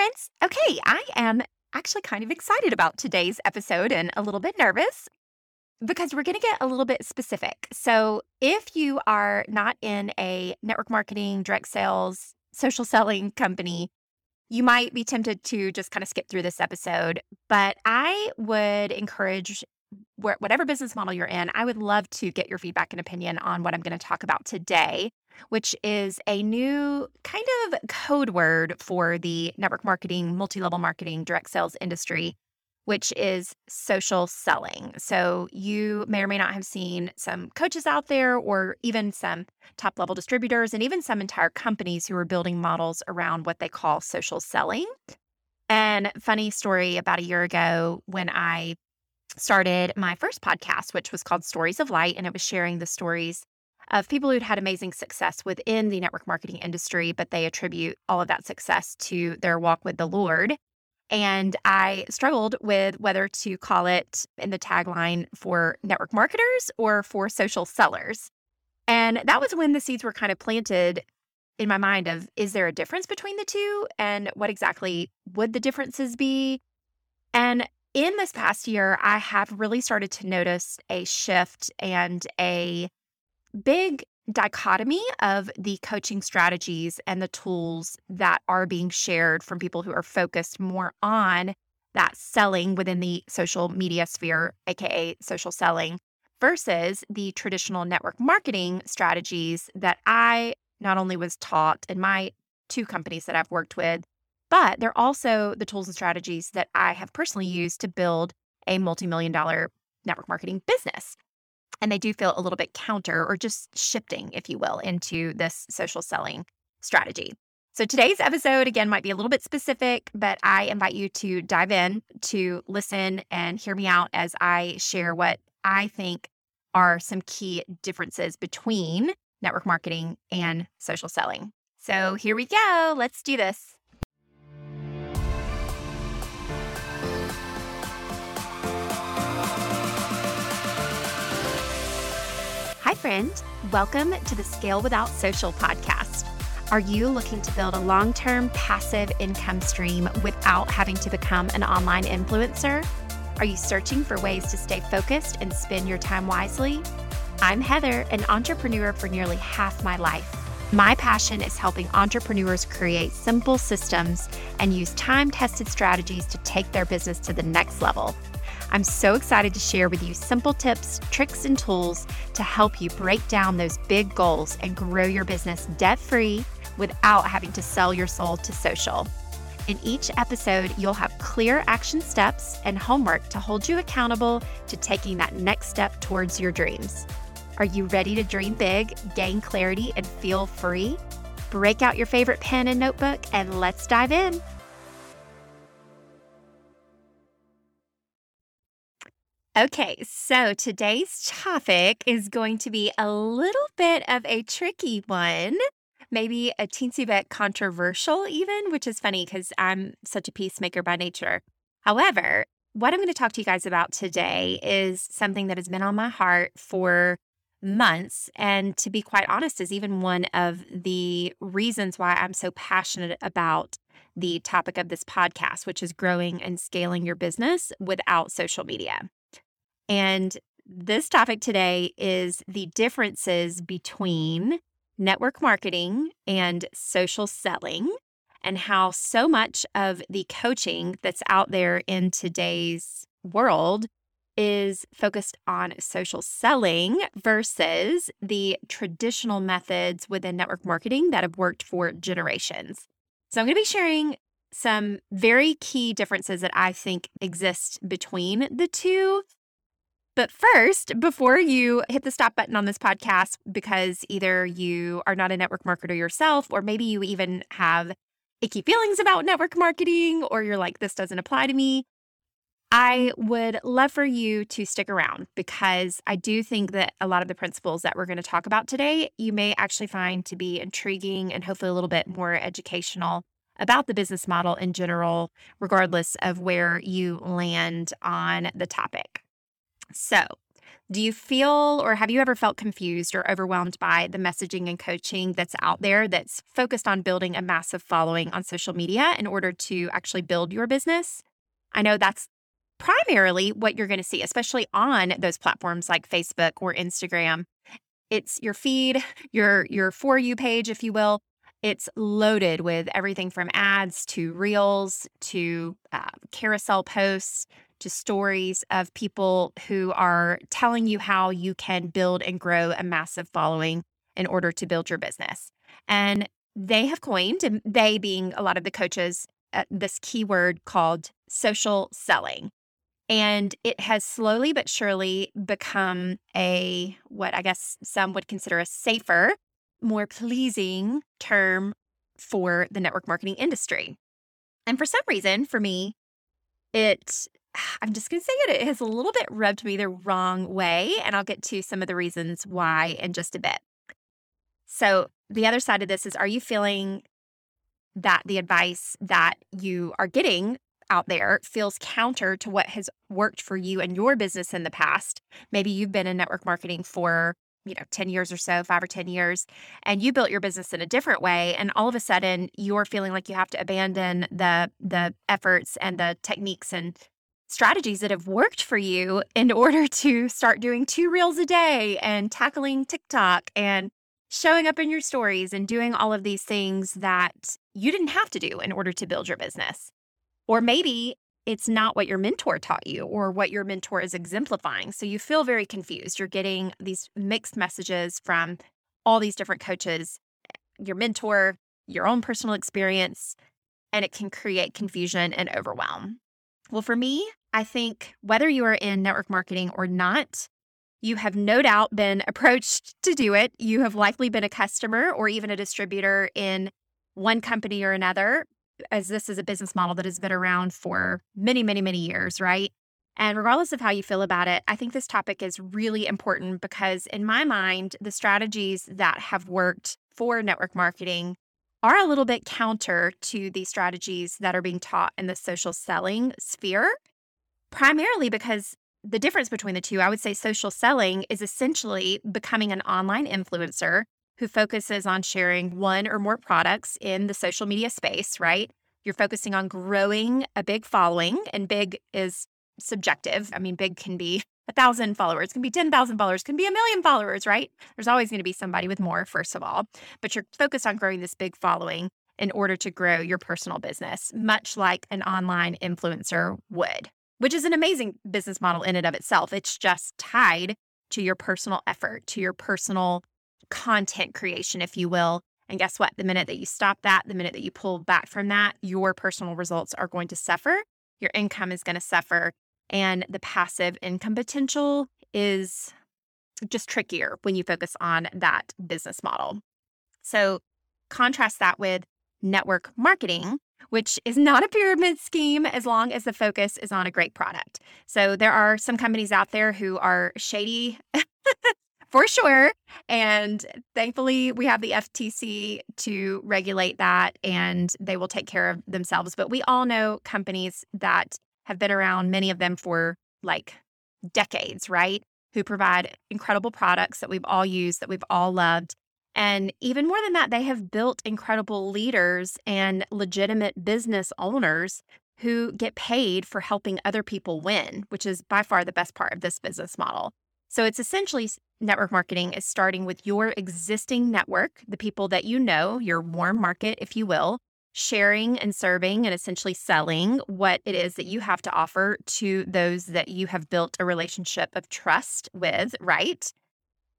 friends. Okay, I am actually kind of excited about today's episode and a little bit nervous because we're going to get a little bit specific. So, if you are not in a network marketing, direct sales, social selling company, you might be tempted to just kind of skip through this episode. But I would encourage whatever business model you're in, I would love to get your feedback and opinion on what I'm going to talk about today which is a new kind of code word for the network marketing, multi level marketing, direct sales industry, which is social selling. So you may or may not have seen some coaches out there, or even some top level distributors, and even some entire companies who are building models around what they call social selling. And funny story about a year ago when I started my first podcast, which was called Stories of Light, and it was sharing the stories of people who'd had amazing success within the network marketing industry, but they attribute all of that success to their walk with the Lord. And I struggled with whether to call it in the tagline for network marketers or for social sellers. And that was when the seeds were kind of planted in my mind of is there a difference between the two and what exactly would the differences be? And in this past year, I have really started to notice a shift and a big dichotomy of the coaching strategies and the tools that are being shared from people who are focused more on that selling within the social media sphere, AKA social selling, versus the traditional network marketing strategies that I not only was taught in my two companies that I've worked with, but they're also the tools and strategies that I have personally used to build a multi million dollar network marketing business and they do feel a little bit counter or just shifting, if you will, into this social selling strategy. So today's episode, again, might be a little bit specific, but I invite you to dive in to listen and hear me out as I share what I think are some key differences between network marketing and social selling. So here we go. Let's do this. Friend. Welcome to the Scale Without Social podcast. Are you looking to build a long term passive income stream without having to become an online influencer? Are you searching for ways to stay focused and spend your time wisely? I'm Heather, an entrepreneur for nearly half my life. My passion is helping entrepreneurs create simple systems and use time tested strategies to take their business to the next level. I'm so excited to share with you simple tips, tricks, and tools to help you break down those big goals and grow your business debt free without having to sell your soul to social. In each episode, you'll have clear action steps and homework to hold you accountable to taking that next step towards your dreams. Are you ready to dream big, gain clarity, and feel free? Break out your favorite pen and notebook and let's dive in. Okay, so today's topic is going to be a little bit of a tricky one, maybe a teensy bit controversial, even, which is funny because I'm such a peacemaker by nature. However, what I'm going to talk to you guys about today is something that has been on my heart for months. And to be quite honest, is even one of the reasons why I'm so passionate about the topic of this podcast, which is growing and scaling your business without social media. And this topic today is the differences between network marketing and social selling, and how so much of the coaching that's out there in today's world is focused on social selling versus the traditional methods within network marketing that have worked for generations. So, I'm going to be sharing some very key differences that I think exist between the two but first, before you hit the stop button on this podcast, because either you are not a network marketer yourself, or maybe you even have icky feelings about network marketing, or you're like, this doesn't apply to me, I would love for you to stick around because I do think that a lot of the principles that we're going to talk about today, you may actually find to be intriguing and hopefully a little bit more educational about the business model in general, regardless of where you land on the topic. So, Do you feel or have you ever felt confused or overwhelmed by the messaging and coaching that's out there that's focused on building a massive following on social media in order to actually build your business? I know that's primarily what you're going to see, especially on those platforms like Facebook or Instagram. It's your feed, your your for you page if you will. It's loaded with everything from ads to reels to uh, carousel posts to stories of people who are telling you how you can build and grow a massive following in order to build your business. And they have coined, they being a lot of the coaches, uh, this keyword called social selling. And it has slowly but surely become a, what I guess some would consider a safer, more pleasing term for the network marketing industry. And for some reason, for me, it I'm just going to say it. It has a little bit rubbed me the wrong way. And I'll get to some of the reasons why in just a bit. So, the other side of this is are you feeling that the advice that you are getting out there feels counter to what has worked for you and your business in the past? Maybe you've been in network marketing for you know 10 years or so 5 or 10 years and you built your business in a different way and all of a sudden you're feeling like you have to abandon the the efforts and the techniques and strategies that have worked for you in order to start doing two reels a day and tackling TikTok and showing up in your stories and doing all of these things that you didn't have to do in order to build your business. Or maybe it's not what your mentor taught you or what your mentor is exemplifying. So you feel very confused. You're getting these mixed messages from all these different coaches, your mentor, your own personal experience, and it can create confusion and overwhelm. Well, for me, I think whether you are in network marketing or not, you have no doubt been approached to do it. You have likely been a customer or even a distributor in one company or another, as this is a business model that has been around for many, many, many years, right? And regardless of how you feel about it, I think this topic is really important because, in my mind, the strategies that have worked for network marketing are a little bit counter to the strategies that are being taught in the social selling sphere primarily because the difference between the two, I would say social selling is essentially becoming an online influencer who focuses on sharing one or more products in the social media space, right? You're focusing on growing a big following, and big is subjective. I mean, big can be a thousand followers, can be 10,000 followers, can be a million followers, right? There's always going to be somebody with more, first of all, but you're focused on growing this big following in order to grow your personal business, much like an online influencer would which is an amazing business model in and of itself. It's just tied to your personal effort, to your personal content creation, if you will. And guess what? The minute that you stop that, the minute that you pull back from that, your personal results are going to suffer. Your income is going to suffer. And the passive income potential is just trickier when you focus on that business model. So, contrast that with network marketing, which is not a pyramid scheme as long as the focus is on a great product. So there are some companies out there who are shady. for sure. And thankfully, we have the FTC to regulate that and they will take care of themselves. But we all know companies that have been around, many of them for like decades, right? Who provide incredible products that we've all used, that we've all loved. And even more than that, they have built incredible leaders and legitimate business owners who get paid for helping other people win, which is by far the best part of this business model. So it's essentially network marketing is starting with your existing network, the people that you know, your warm market, if you will, sharing and serving and essentially selling what it is that you have to offer to those that you have built a relationship of trust with, right?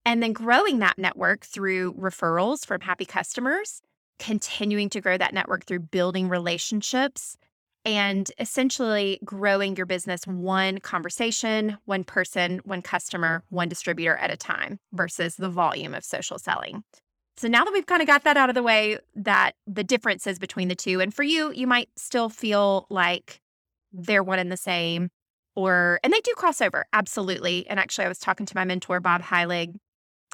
And then growing that network through referrals from happy customers, continuing to grow that network through building relationships and essentially growing your business one conversation, one person, one customer, one distributor at a time versus the volume of social selling. So now that we've kind of got that out of the way, that the differences between the two, and for you, you might still feel like they're one and the same, or, and they do cross over, absolutely. And actually, I was talking to my mentor, Bob Heiliger,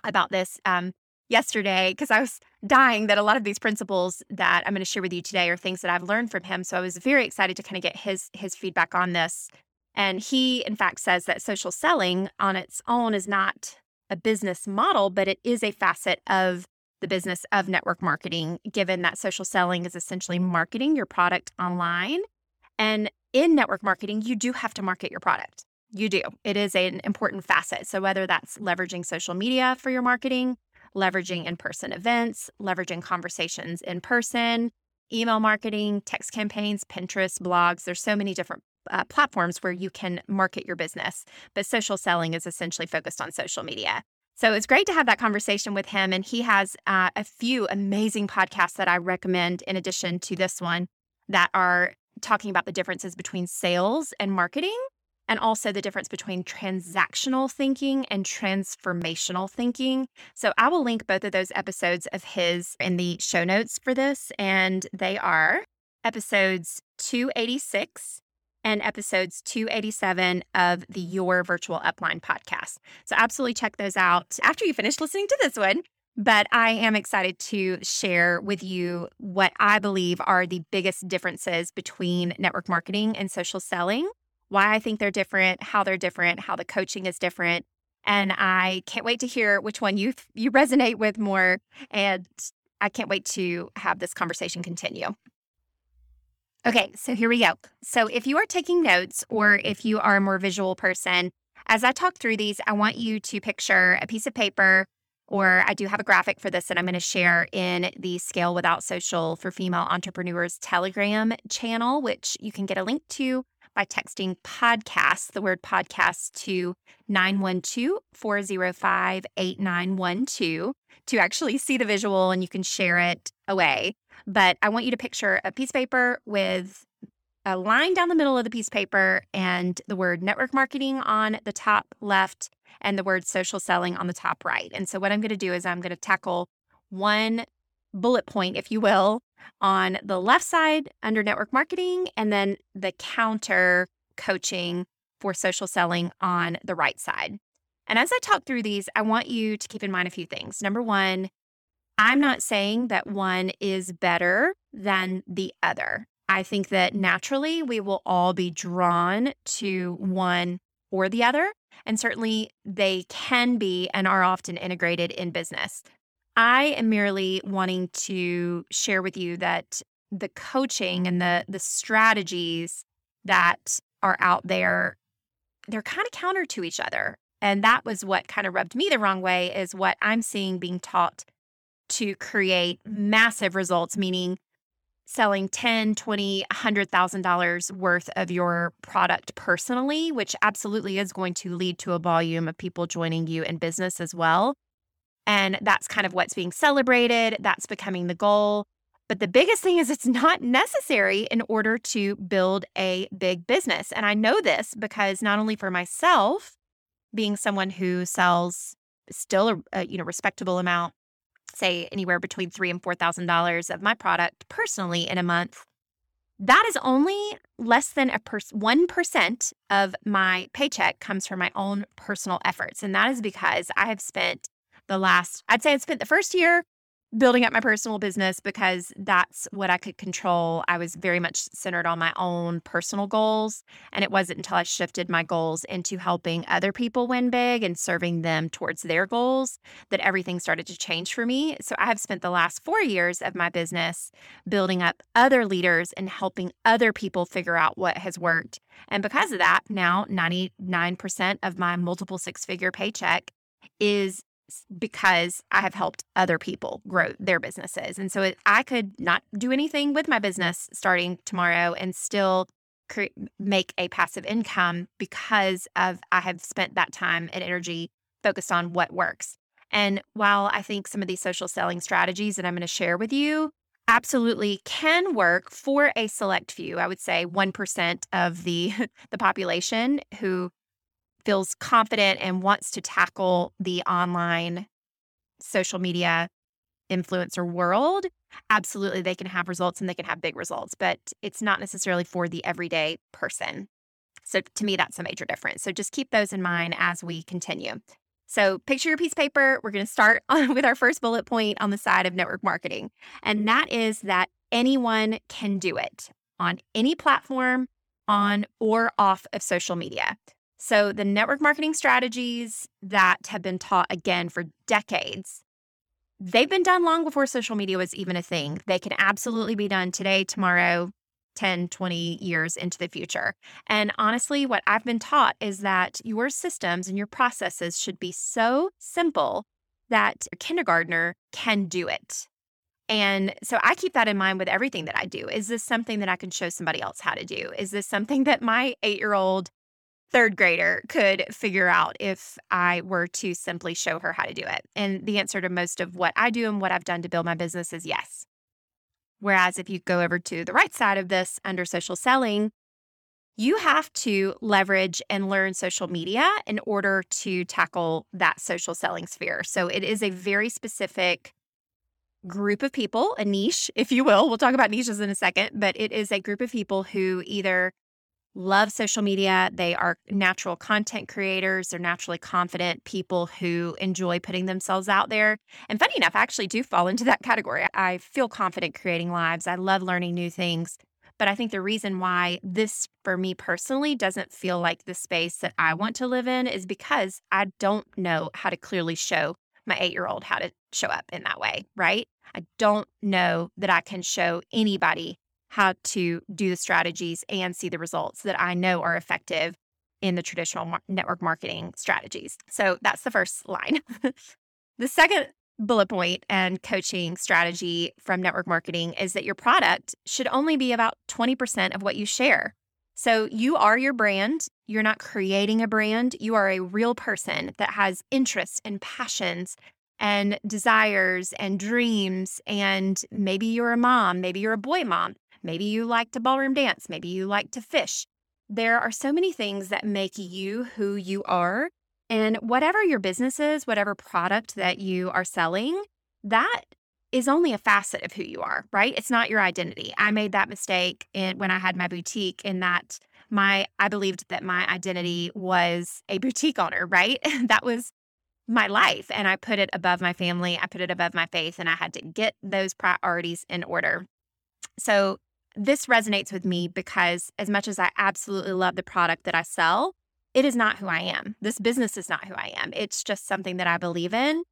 about this um, yesterday because I was dying that a lot of these principles that I'm going to share with you today are things that I've learned from him. So I was very excited to kind of get his his feedback on this And he, in fact, says that social selling on its own is not a business model, but it is a facet of the business of network marketing, given that social selling is essentially marketing your product online. And in network marketing, you do have to market your product. You do. It is an important facet. So, whether that's leveraging social media for your marketing, leveraging in person events, leveraging conversations in person, email marketing, text campaigns, Pinterest, blogs, there's so many different uh, platforms where you can market your business. But social selling is essentially focused on social media. So it's great to have that conversation with him. And he has uh, a few amazing podcasts that I recommend in addition to this one that are talking about the differences between sales and marketing and also the difference between transactional thinking and transformational thinking. So I will link both of those episodes of his in the show notes for this. And they are episodes 286 and episodes 287 of the Your Virtual Upline podcast. So absolutely check those out after you finish listening to this one. But I am excited to share with you what I believe are the biggest differences between network marketing and social selling why I think they're different, how they're different, how the coaching is different. And I can't wait to hear which one you you resonate with more and I can't wait to have this conversation continue. Okay, so here we go. So if you are taking notes or if you are a more visual person, as I talk through these, I want you to picture a piece of paper or I do have a graphic for this that I'm going to share in the Scale Without Social for Female Entrepreneurs Telegram channel, which you can get a link to by texting podcast, the word podcast, to 912 405 8912 to actually see the visual and you can share it away. But I want you to picture a piece of paper with a line down the middle of the piece of paper and the word network marketing on the top left and the word social selling on the top right. And so, what I'm going to do is I'm going to tackle one bullet point, if you will, on the left side under network marketing, and then the counter coaching for social selling on the right side. And as I talk through these, I want you to keep in mind a few things. Number one, I'm not saying that one is better than the other. I think that naturally we will all be drawn to one or the other. And certainly they can be and are often integrated in business. I am merely wanting to share with you that the coaching and the the strategies that are out there they're kind of counter to each other. And that was what kind of rubbed me the wrong way is what I'm seeing being taught to create massive results meaning selling 10 20 100000 dollars worth of your product personally which absolutely is going to lead to a volume of people joining you in business as well and that's kind of what's being celebrated. That's becoming the goal. But the biggest thing is it's not necessary in order to build a big business. And I know this because not only for myself, being someone who sells still a, a you know respectable amount, say anywhere between three and four thousand dollars of my product personally in a month, that is only less than a one percent of my paycheck comes from my own personal efforts, and that is because I have spent the last, I'd say I spent the first year building up my personal business because that's what I could control. I was very much centered on my own personal goals. And it wasn't until I shifted my goals into helping other people win big and serving them towards their goals that everything started to change for me. So I have spent the last four years of my business building up other leaders and helping other people figure out what has worked. And because of that, now 99% of my multiple six figure paycheck is because I have helped other people grow their businesses. And so it, I could not do anything with my business starting tomorrow and still cre- make a passive income because of I have spent that time and energy focused on what works. And while I think some of these social selling strategies that I'm going to share with you absolutely can work for a select few, I would say 1% of the the population who feels confident and wants to tackle the online social media influencer world, absolutely they can have results and they can have big results, but it's not necessarily for the everyday person. So to me, that's a major difference. So just keep those in mind as we continue. So picture your piece of paper. We're going to start on, with our first bullet point on the side of network marketing. And that is that anyone can do it on any platform on or off of social media. So, the network marketing strategies that have been taught again for decades, they've been done long before social media was even a thing. They can absolutely be done today, tomorrow, 10, 20 years into the future. And honestly, what I've been taught is that your systems and your processes should be so simple that a kindergartner can do it. And so I keep that in mind with everything that I do. Is this something that I can show somebody else how to do? Is this something that my eight year old third grader could figure out if I were to simply show her how to do it? And the answer to most of what I do and what I've done to build my business is yes. Whereas if you go over to the right side of this under social selling, you have to leverage and learn social media in order to tackle that social selling sphere. So it is a very specific group of people, a niche, if you will. We'll talk about niches in a second, but it is a group of people who either love social media, they are natural content creators, they're naturally confident people who enjoy putting themselves out there. And funny enough, I actually do fall into that category. I feel confident creating lives, I love learning new things. But I think the reason why this, for me personally, doesn't feel like the space that I want to live in is because I don't know how to clearly show my eight year old how to show up in that way, right? I don't know that I can show anybody how to do the strategies and see the results that I know are effective in the traditional mar- network marketing strategies. So that's the first line. the second bullet point and coaching strategy from network marketing is that your product should only be about 20% of what you share. So you are your brand. You're not creating a brand. You are a real person that has interests and passions and desires and dreams. And maybe you're a mom, maybe you're a boy mom, maybe you like to ballroom dance, maybe you like to fish. There are so many things that make you who you are. And whatever your business is, whatever product that you are selling, that is only a facet of who you are, right? It's not your identity. I made that mistake in, when I had my boutique in that my I believed that my identity was a boutique owner, right? that was my life and I put it above my family, I put it above my faith and I had to get those priorities in order. So this resonates with me because as much as I absolutely love the product that I sell, it is not who I am. This business is not who I am. It's just something that I believe in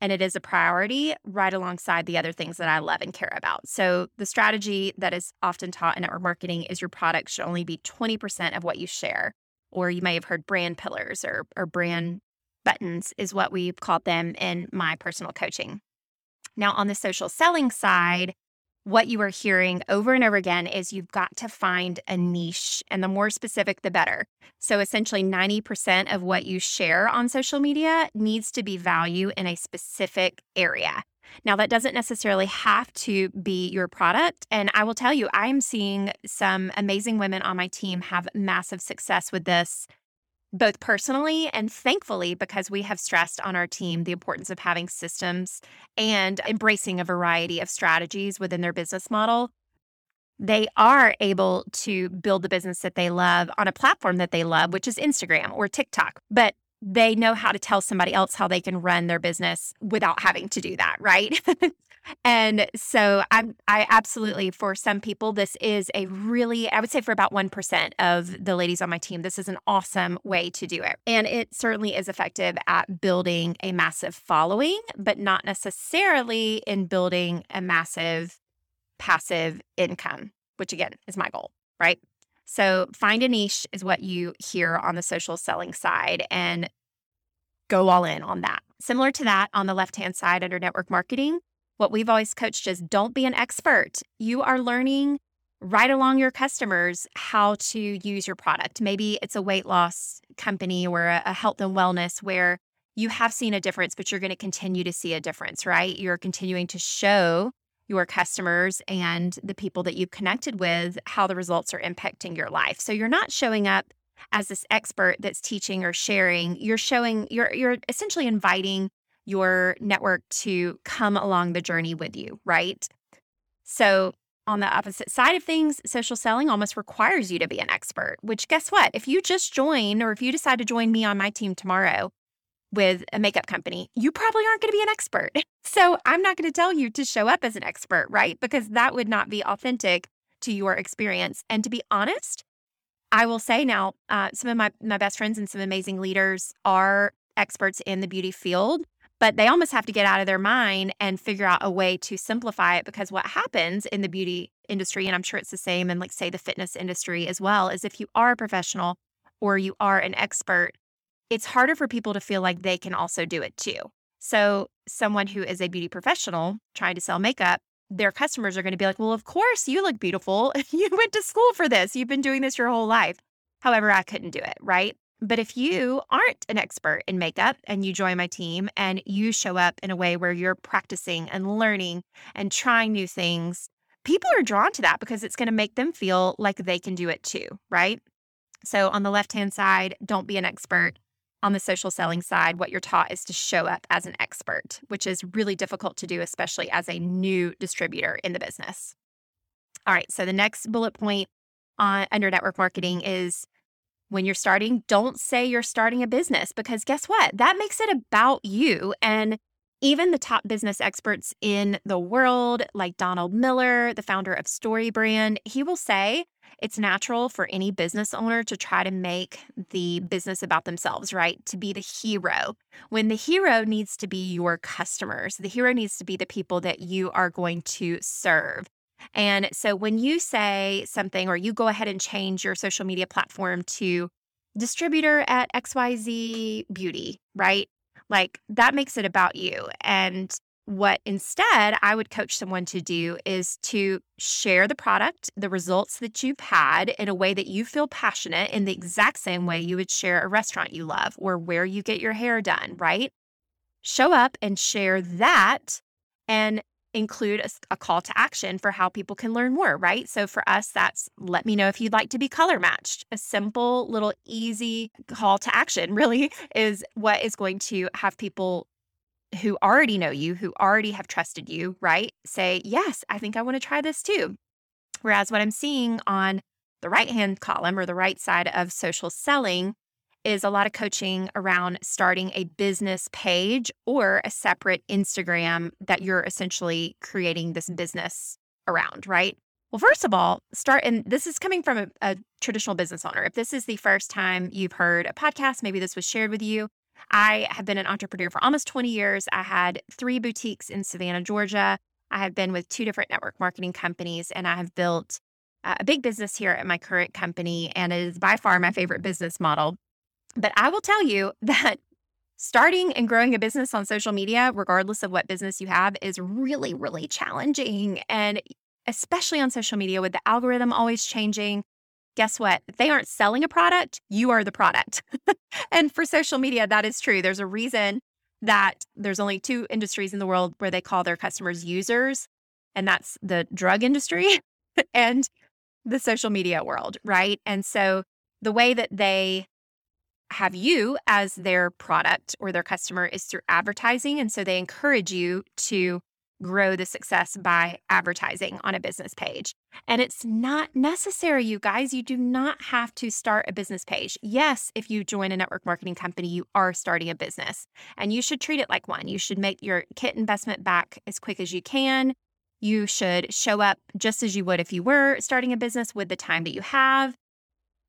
and it is a priority right alongside the other things that I love and care about. So, the strategy that is often taught in network marketing is your product should only be 20% of what you share. Or you may have heard brand pillars or, or brand buttons, is what we've called them in my personal coaching. Now, on the social selling side, what you are hearing over and over again is you've got to find a niche, and the more specific, the better. So, essentially, 90% of what you share on social media needs to be value in a specific area. Now, that doesn't necessarily have to be your product. And I will tell you, I'm seeing some amazing women on my team have massive success with this both personally and thankfully because we have stressed on our team the importance of having systems and embracing a variety of strategies within their business model. They are able to build the business that they love on a platform that they love which is Instagram or TikTok but they know how to tell somebody else how they can run their business without having to do that right and so I'm I absolutely for some people this is a really I would say for about 1% of the ladies on my team this is an awesome way to do it. And it certainly is effective at building a massive following, but not necessarily in building a massive passive income, which again is my goal, right? So find a niche is what you hear on the social selling side and go all in on that. Similar to that on the left hand side under network marketing, what we've always coached is don't be an expert. You are learning right along your customers how to use your product. Maybe it's a weight loss company or a, health and wellness where you have seen a difference, but you're going to continue to see a difference, right? You're continuing to show your customers and the people that you've connected with how the results are impacting your life. So you're not showing up as this expert that's teaching or sharing. You're showing you're you're essentially inviting your network to come along the journey with you, right? So, on the opposite side of things, social selling almost requires you to be an expert, which guess what? If you just join or if you decide to join me on my team tomorrow with a makeup company, you probably aren't going to be an expert. So, I'm not going to tell you to show up as an expert, right? Because that would not be authentic to your experience. And to be honest, I will say now, uh, some of my, my best friends and some amazing leaders are experts in the beauty field, but they almost have to get out of their mind and figure out a way to simplify it because what happens in the beauty industry, and I'm sure it's the same in, like, say, the fitness industry as well, is if you are a professional or you are an expert, it's harder for people to feel like they can also do it too. So, someone who is a beauty professional trying to sell makeup, their customers are going to be like, Well, of course, you look beautiful. you went to school for this. You've been doing this your whole life. However, I couldn't do it. Right. But if you aren't an expert in makeup and you join my team and you show up in a way where you're practicing and learning and trying new things, people are drawn to that because it's going to make them feel like they can do it too. Right. So, on the left hand side, don't be an expert on the social selling side, what you're taught is to show up as an expert, which is really difficult to do, especially as a new distributor in the business. All right. So the next bullet point on under network marketing is when you're starting, don't say you're starting a business because guess what? That makes it about you. And even the top business experts in the world, like Donald Miller, the founder of StoryBrand, he will say it's natural for any business owner to try to make the business about themselves, right? To be the hero. When the hero needs to be your customers, the hero needs to be the people that you are going to serve. And so when you say something or you go ahead and change your social media platform to distributor at XYZ Beauty, right? Like that makes it about you. And what instead I would coach someone to do is to share the product, the results that you've had in a way that you feel passionate in the exact same way you would share a restaurant you love or where you get your hair done, right? Show up and share that and include a, a, call to action for how people can learn more, right? So for us, that's let me know if you'd like to be color matched. A simple, little, easy call to action really is what is going to have people who already know you, who already have trusted you, right? Say, yes, I think I want to try this too. Whereas what I'm seeing on the right hand column or the right side of social selling is a lot of coaching around starting a business page or a separate Instagram that you're essentially creating this business around, right? Well, first of all, start, and this is coming from a, a, traditional business owner. If this is the first time you've heard a podcast, maybe this was shared with you. I have been an entrepreneur for almost 20 years. I had three boutiques in Savannah, Georgia. I have been with two different network marketing companies, and I have built a big business here at my current company. And it is by far my favorite business model. But I will tell you that starting and growing a business on social media, regardless of what business you have, is really, really challenging. And especially on social media with the algorithm always changing, guess what? If they aren't selling a product, you are the product. and for social media, that is true. There's a reason that there's only two industries in the world where they call their customers users, and that's the drug industry and the social media world, right? And so the way that they have you as their product or their customer is through advertising. And so they encourage you to grow the success by advertising on a business page. And it's not necessary, you guys. You do not have to start a business page. Yes, if you join a network marketing company, you are starting a business and you should treat it like one. You should make your kit investment back as quick as you can. You should show up just as you would if you were starting a business with the time that you have.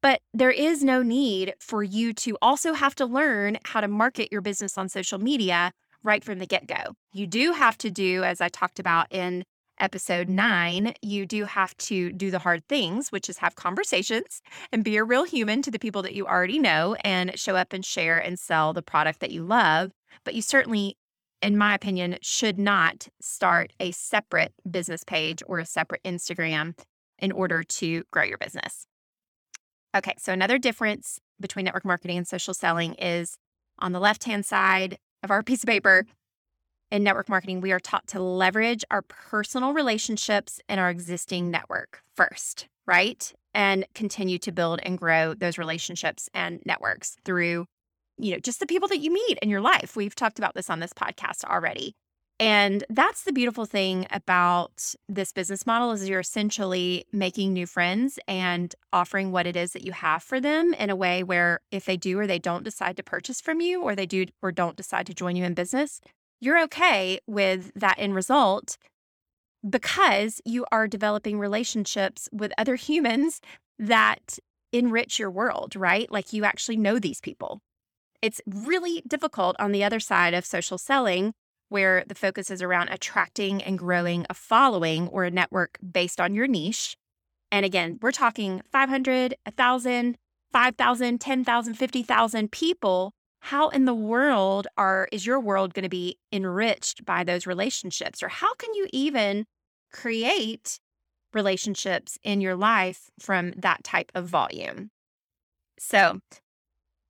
But there is no need for you to also have to learn how to market your business on social media right from the get go. You do have to do, as I talked about in episode nine, you do have to do the hard things, which is have conversations and be a real human to the people that you already know and show up and share and sell the product that you love. But you certainly, in my opinion, should not start a separate business page or a separate Instagram in order to grow your business. Okay, so another difference between network marketing and social selling is on the left hand side of our piece of paper. In network marketing, we are taught to leverage our personal relationships and our existing network first, right? And continue to build and grow those relationships and networks through, you know, just the people that you meet in your life. We've talked about this on this podcast already. And that's the beautiful thing about this business model is you're essentially making new friends and offering what it is that you have for them in a way where if they do or they don't decide to purchase from you or they do or don't decide to join you in business, you're okay with that end result because you are developing relationships with other humans that enrich your world, right? Like you actually know these people. It's really difficult on the other side of social selling, where the focus is around attracting and growing a following or a network based on your niche. And again, we're talking 500, 1,000, 5,000, 10,000, 50,000 people. How in the world are is your world going to be enriched by those relationships or how can you even create relationships in your life from that type of volume. So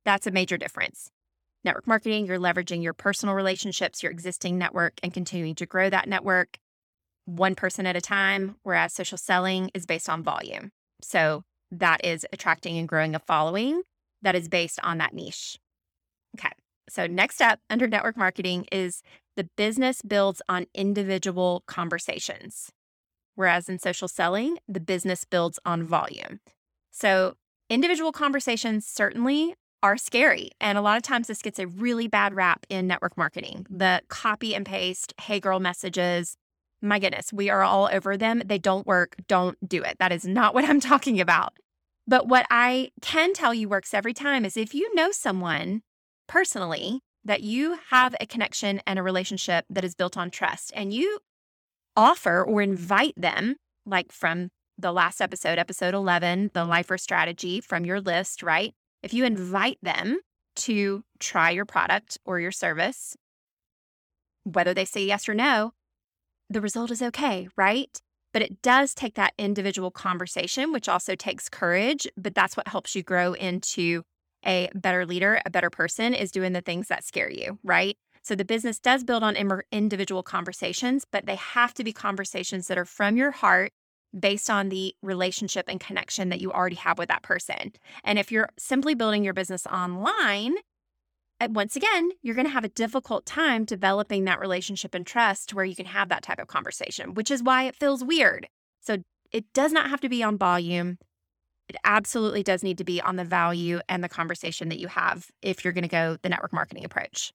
that's a major difference. Network marketing, you're leveraging your personal relationships, your existing network, and continuing to grow that network one person at a time, whereas social selling is based on volume. So that is attracting and growing a following that is based on that niche. Okay. So, next up under network marketing is the business builds on individual conversations whereas in social selling, the business builds on volume. So, individual conversations certainly are scary. And a lot of times this gets a really bad rap in network marketing. The copy and paste, hey girl messages. My goodness, we are all over them. They don't work. Don't do it. That is not what I'm talking about. But what I can tell you works every time is if you know someone personally that you have a connection and a relationship that is built on trust and you offer or invite them, like from the last episode, episode 11, the lifer strategy from your list, right? If you invite them to try your product or your service, whether they say yes or no, the result is okay, right? But it does take that individual conversation, which also takes courage, but that's what helps you grow into a better leader, a better person is doing the things that scare you, right? So the business does build on individual conversations, but they have to be conversations that are from your heart based on the relationship and connection that you already have with that person. And if you're simply building your business online, eh, once again, you're going to have a difficult time developing that relationship and trust where you can have that type of conversation, which is why it feels weird. So it does not have to be on volume. It absolutely does need to be on the value and the conversation that you have if you're going to go the network marketing approach.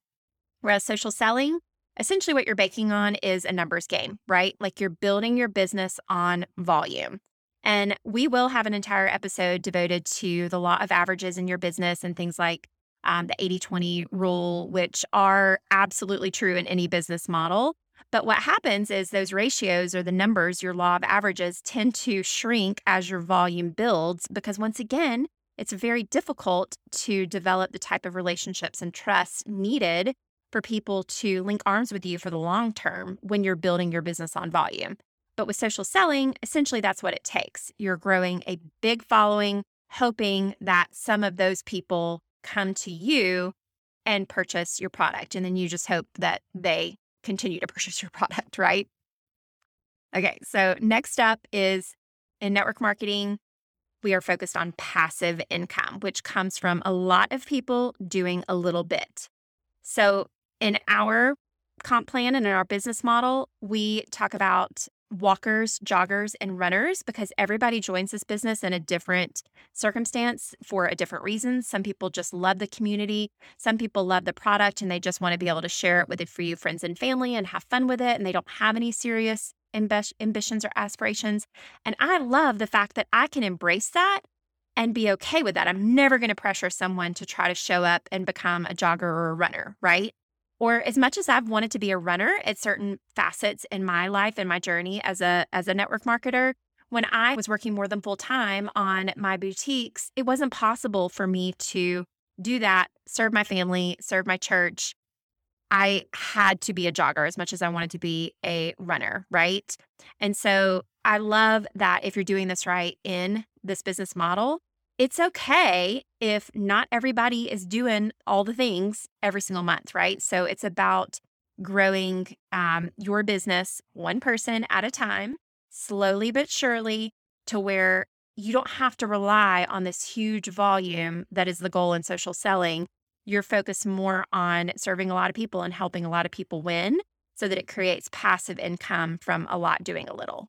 Whereas social selling, essentially what you're baking on is a numbers game, right? Like you're building your business on volume. And we will have an entire episode devoted to the law of averages in your business and things like um, the 80 20 rule, which are absolutely true in any business model. But what happens is those ratios or the numbers, your law of averages, tend to shrink as your volume builds because, once again, it's very difficult to develop the type of relationships and trust needed for people to link arms with you for the long term when you're building your business on volume. But with social selling, essentially that's what it takes. You're growing a big following, hoping that some of those people come to you and purchase your product. And then you just hope that they continue to purchase your product, right? Okay, so next up is in network marketing, we are focused on passive income, which comes from a lot of people doing a little bit. So in our comp plan and in our business model, we talk about walkers, joggers, and runners because everybody joins this business in a different circumstance for a different reason. Some people just love the community. Some people love the product and they just want to be able to share it with a few friends and family and have fun with it. And they don't have any serious ambi- ambitions or aspirations. And I love the fact that I can embrace that and be okay with that. I'm never going to pressure someone to try to show up and become a jogger or a runner, right? Or as much as I've wanted to be a runner at certain facets in my life and my journey as a as a network marketer, when I was working more than full time on my boutiques, it wasn't possible for me to do that, serve my family, serve my church. I had to be a jogger as much as I wanted to be a runner, right? And so I love that if you're doing this right in this business model, it's okay if not everybody is doing all the things every single month, right? So it's about growing um, your business one person at a time, slowly but surely, to where you don't have to rely on this huge volume that is the goal in social selling. You're focused more on serving a lot of people and helping a lot of people win so that it creates passive income from a lot doing a little.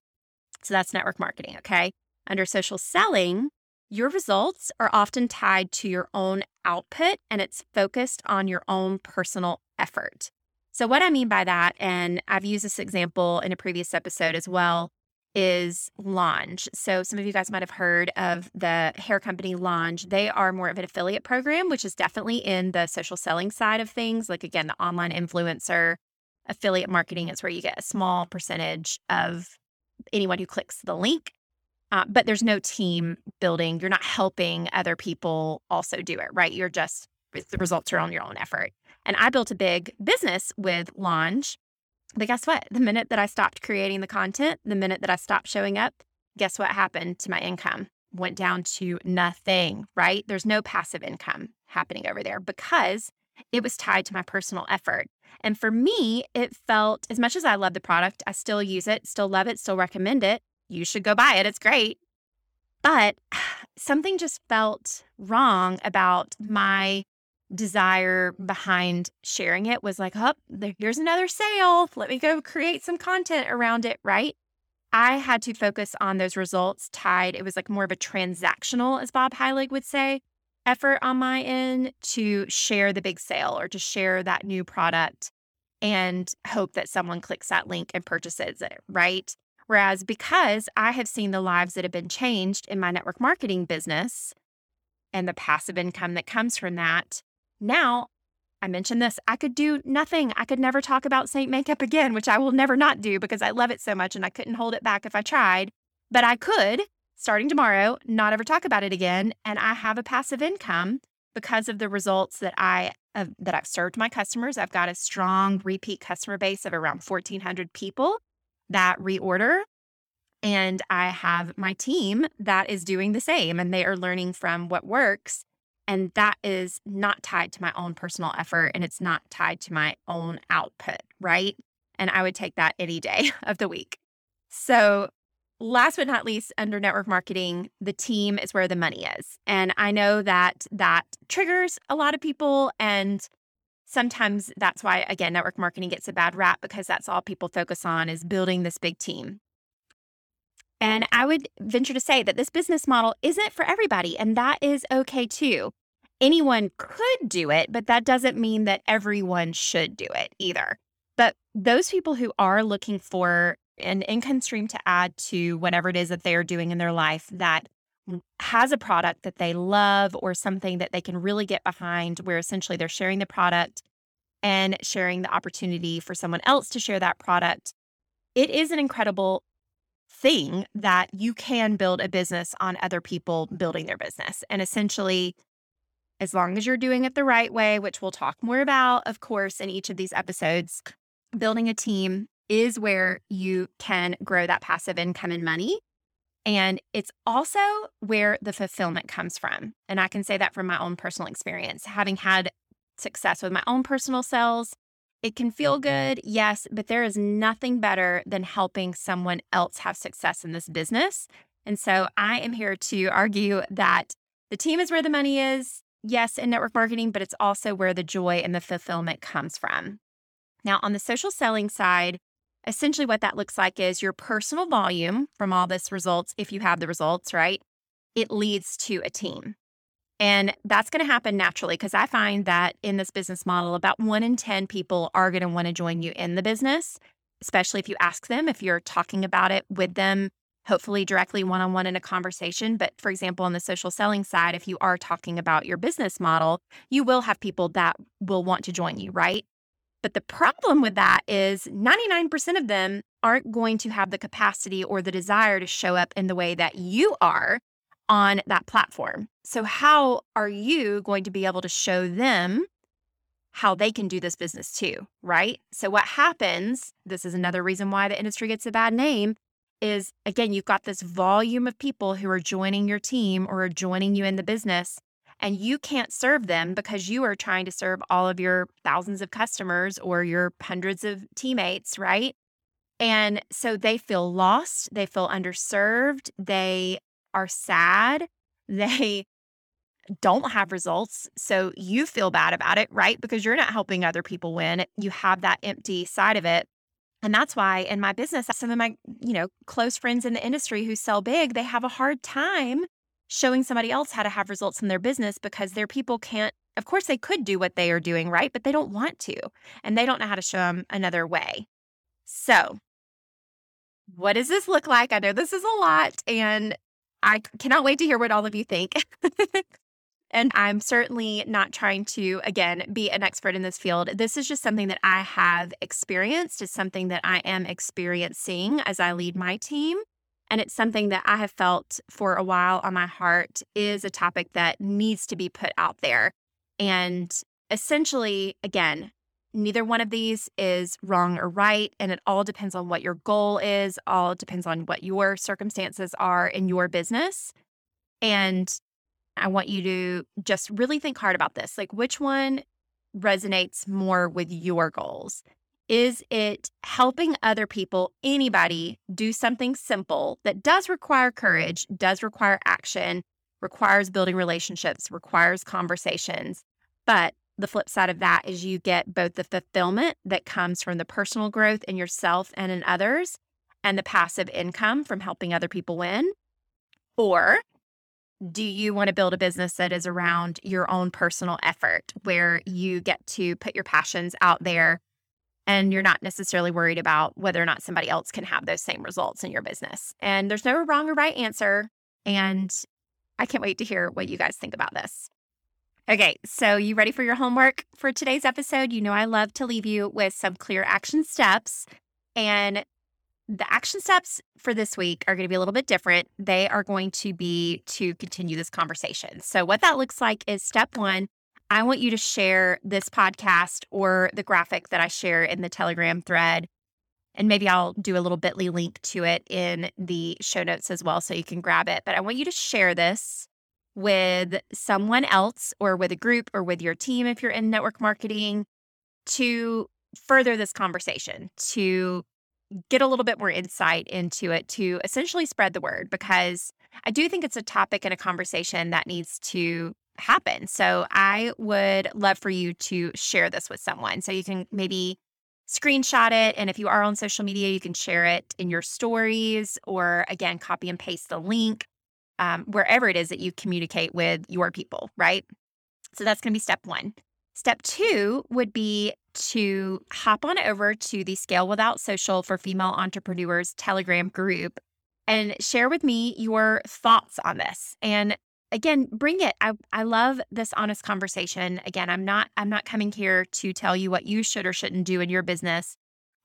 So that's network marketing, okay? Under social selling, your results are often tied to your own output and it's focused on your own personal effort. So, what I mean by that, and I've used this example in a previous episode as well, is L'ange. So, some of you guys might have heard of the hair company L'ange. They are more of an affiliate program, which is definitely in the social selling side of things. Like, again, the online influencer affiliate marketing is where you get a small percentage of anyone who clicks the link. Uh, but there's no team building. You're not helping other people also do it, right? You're just, the results are on your own effort. And I built a big business with L'ange but guess what? The minute that I stopped creating the content, the minute that I stopped showing up, guess what happened to my income? Went down to nothing, right? There's no passive income happening over there because it was tied to my personal effort. And for me, it felt as much as I love the product, I still use it, still love it, still recommend it. You should go buy it. It's great. But something just felt wrong about my desire behind sharing it was like, oh, here's another sale. Let me go create some content around it, right? I had to focus on those results tied. It was like more of a transactional, as Bob Heiliger would say, effort on my end to share the big sale or to share that new product and hope that someone clicks that link and purchases it, right? Whereas because I have seen the lives that have been changed in my network marketing business and the passive income that comes from that, now, I mentioned this, I could do nothing. I could never talk about Seint makeup again, which I will never not do because I love it so much and I couldn't hold it back if I tried. But I could, starting tomorrow, not ever talk about it again. And I have a passive income because of the results that I that I've served my customers. I've got a strong repeat customer base of around 1,400 people that reorder. And I have my team that is doing the same and they are learning from what works and that is not tied to my own personal effort and it's not tied to my own output, right? And I would take that any day of the week. So, last but not least, under network marketing, the team is where the money is. And I know that that triggers a lot of people. And sometimes that's why, again, network marketing gets a bad rap because that's all people focus on is building this big team. And I would venture to say that this business model isn't for everybody, and that is okay too. Anyone could do it, but that doesn't mean that everyone should do it either. But those people who are looking for an income stream to add to whatever it is that they are doing in their life that has a product that they love or something that they can really get behind, where essentially they're sharing the product and sharing the opportunity for someone else to share that product. It is an incredible thing that you can build a business on other people building their business. And essentially, as long as you're doing it the right way, which we'll talk more about, of course, in each of these episodes, building a team is where you can grow that passive income and money. And it's also where the fulfillment comes from. And I can say that from my own personal experience, having had success with my own personal sales it can feel good, yes, but there is nothing better than helping someone else have success in this business. And so I am here to argue that the team is where the money is, yes, in network marketing, but it's also where the joy and the fulfillment comes from. Now, on the social selling side, essentially what that looks like is your personal volume from all this results, if you have the results, right? It leads to a team. And that's going to happen naturally because I find that in this business model, about one in 10 people are going to want to join you in the business, especially if you ask them, if you're talking about it with them, hopefully directly one on one in a conversation. But for example, on the social selling side, if you are talking about your business model, you will have people that will want to join you, right? But the problem with that is 99% of them aren't going to have the capacity or the desire to show up in the way that you are on that platform. So, how are you going to be able to show them how they can do this business too? Right. So, what happens, this is another reason why the industry gets a bad name, is again, you've got this volume of people who are joining your team or are joining you in the business, and you can't serve them because you are trying to serve all of your thousands of customers or your hundreds of teammates, right? And so they feel lost, they feel underserved, they are sad, they don't have results. So you feel bad about it, right? Because you're not helping other people win. You have that empty side of it. And that's why in my business, some of my, you know, close friends in the industry who sell big, they have a hard time showing somebody else how to have results in their business because their people can't, of course, they could do what they are doing, right? But they don't want to. And they don't know how to show them another way. So what does this look like? I know this is a lot, and I cannot wait to hear what all of you think. and I'm certainly not trying to, again, be an expert in this field. This is just something that I have experienced. It's something that I am experiencing as I lead my team. And it's something that I have felt for a while on my heart is a topic that needs to be put out there. And essentially, again, neither one of these is wrong or right. And it all depends on what your goal is, all depends on what your circumstances are in your business. And I want you to just really think hard about this. Like, which one resonates more with your goals? Is it helping other people, anybody, do something simple that does require courage, does require action, requires building relationships, requires conversations? But the flip side of that is you get both the fulfillment that comes from the personal growth in yourself and in others, and the passive income from helping other people win. Or do you want to build a business that is around your own personal effort where you get to put your passions out there and you're not necessarily worried about whether or not somebody else can have those same results in your business. And there's no wrong or right answer. And I can't wait to hear what you guys think about this. Okay, so you ready for your homework for today's episode? You know, I love to leave you with some clear action steps. And the action steps for this week are going to be a little bit different. They are going to be to continue this conversation. So, what that looks like is step one I want you to share this podcast or the graphic that I share in the Telegram thread. And maybe I'll do a little bit.ly link to it in the show notes as well so you can grab it. But I want you to share this with someone else or with a group or with your team if you're in network marketing to further this conversation, to get a little bit more insight into it, to essentially spread the word because I do think it's a topic and a conversation that needs to happen. So I would love for you to share this with someone. So you can maybe screenshot it. And if you are on social media, you can share it in your stories or again, copy and paste the link um, wherever it is that you communicate with your people, right? So that's going to be step one. Step two would be to hop on over to the Scale Without Social for Female Entrepreneurs Telegram group and share with me your thoughts on this. And again bring it I, I love this honest conversation again i'm not i'm not coming here to tell you what you should or shouldn't do in your business.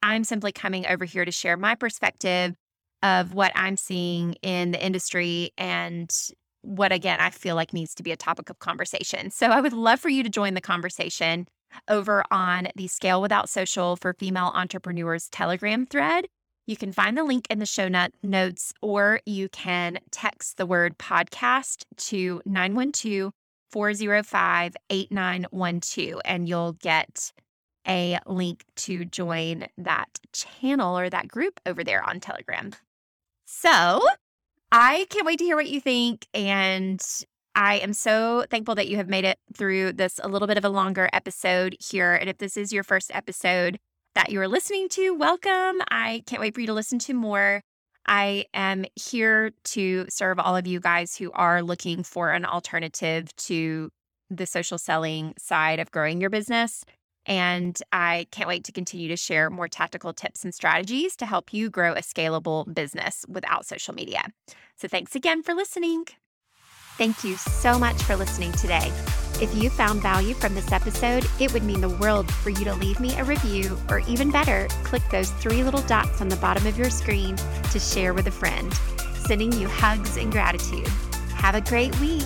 I'm simply coming over here to share my perspective of what i'm seeing in the industry and what again i feel like needs to be a topic of conversation. So i would love for you to join the conversation over on the scale without social for female entrepreneurs telegram thread you can find the link in the show notes, or you can text the word podcast to 912 405 8912, and you'll get a link to join that channel or that group over there on Telegram. So I can't wait to hear what you think. And I am so thankful that you have made it through this a little bit of a longer episode here. And if this is your first episode, that you're listening to, welcome. I can't wait for you to listen to more. I am here to serve all of you guys who are looking for an alternative to the social selling side of growing your business. And I can't wait to continue to share more tactical tips and strategies to help you grow a scalable business without social media. So, thanks again for listening. Thank you so much for listening today. If you found value from this episode, it would mean the world for you to leave me a review, or even better, click those three little dots on the bottom of your screen to share with a friend. Sending you hugs and gratitude. Have a great week.